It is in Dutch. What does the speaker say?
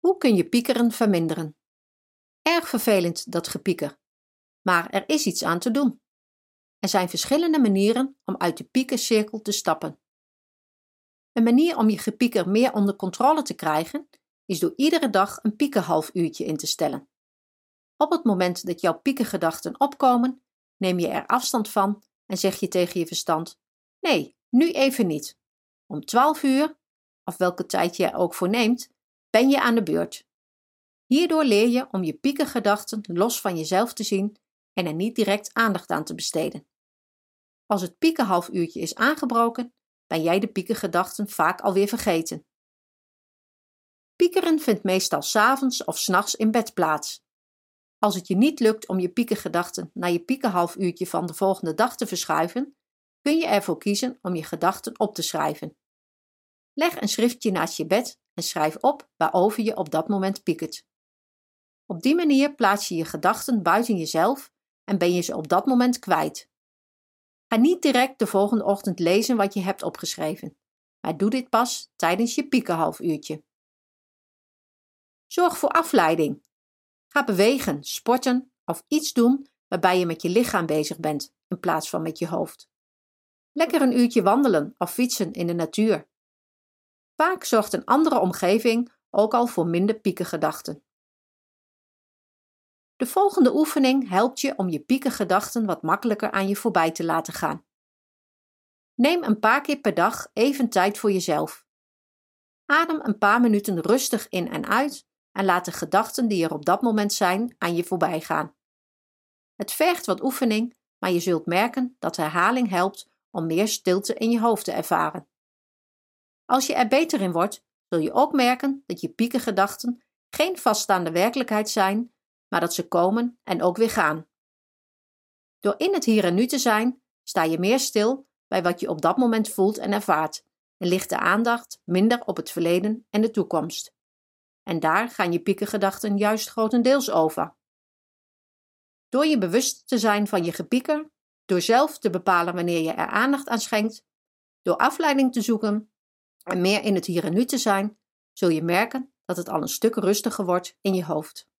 Hoe kun je piekeren verminderen? Erg vervelend dat gepieker. Maar er is iets aan te doen. Er zijn verschillende manieren om uit de piekencirkel te stappen. Een manier om je gepieker meer onder controle te krijgen is door iedere dag een piekenhalf uurtje in te stellen. Op het moment dat jouw piekengedachten opkomen, neem je er afstand van en zeg je tegen je verstand: Nee, nu even niet. Om 12 uur, of welke tijd je er ook voor neemt, ben je aan de beurt. Hierdoor leer je om je piekengedachten los van jezelf te zien en er niet direct aandacht aan te besteden. Als het piekenhalfuurtje is aangebroken, ben jij de piekengedachten vaak alweer vergeten. Piekeren vindt meestal s'avonds of s'nachts in bed plaats. Als het je niet lukt om je piekengedachten naar je piekenhalfuurtje van de volgende dag te verschuiven, kun je ervoor kiezen om je gedachten op te schrijven. Leg een schriftje naast je bed en schrijf op waarover je op dat moment piekert. Op die manier plaats je je gedachten buiten jezelf en ben je ze op dat moment kwijt. Ga niet direct de volgende ochtend lezen wat je hebt opgeschreven, maar doe dit pas tijdens je piekenhalfuurtje. Zorg voor afleiding. Ga bewegen, sporten of iets doen waarbij je met je lichaam bezig bent in plaats van met je hoofd. Lekker een uurtje wandelen of fietsen in de natuur. Vaak zorgt een andere omgeving ook al voor minder piekengedachten. De volgende oefening helpt je om je piekengedachten wat makkelijker aan je voorbij te laten gaan. Neem een paar keer per dag even tijd voor jezelf. Adem een paar minuten rustig in en uit en laat de gedachten die er op dat moment zijn aan je voorbij gaan. Het vergt wat oefening, maar je zult merken dat herhaling helpt om meer stilte in je hoofd te ervaren. Als je er beter in wordt, zul je ook merken dat je piekengedachten geen vaststaande werkelijkheid zijn, maar dat ze komen en ook weer gaan. Door in het hier en nu te zijn, sta je meer stil bij wat je op dat moment voelt en ervaart en ligt de aandacht minder op het verleden en de toekomst. En daar gaan je piekengedachten juist grotendeels over. Door je bewust te zijn van je gepieker, door zelf te bepalen wanneer je er aandacht aan schenkt, door afleiding te zoeken en meer in het hier en nu te zijn, zul je merken dat het al een stuk rustiger wordt in je hoofd.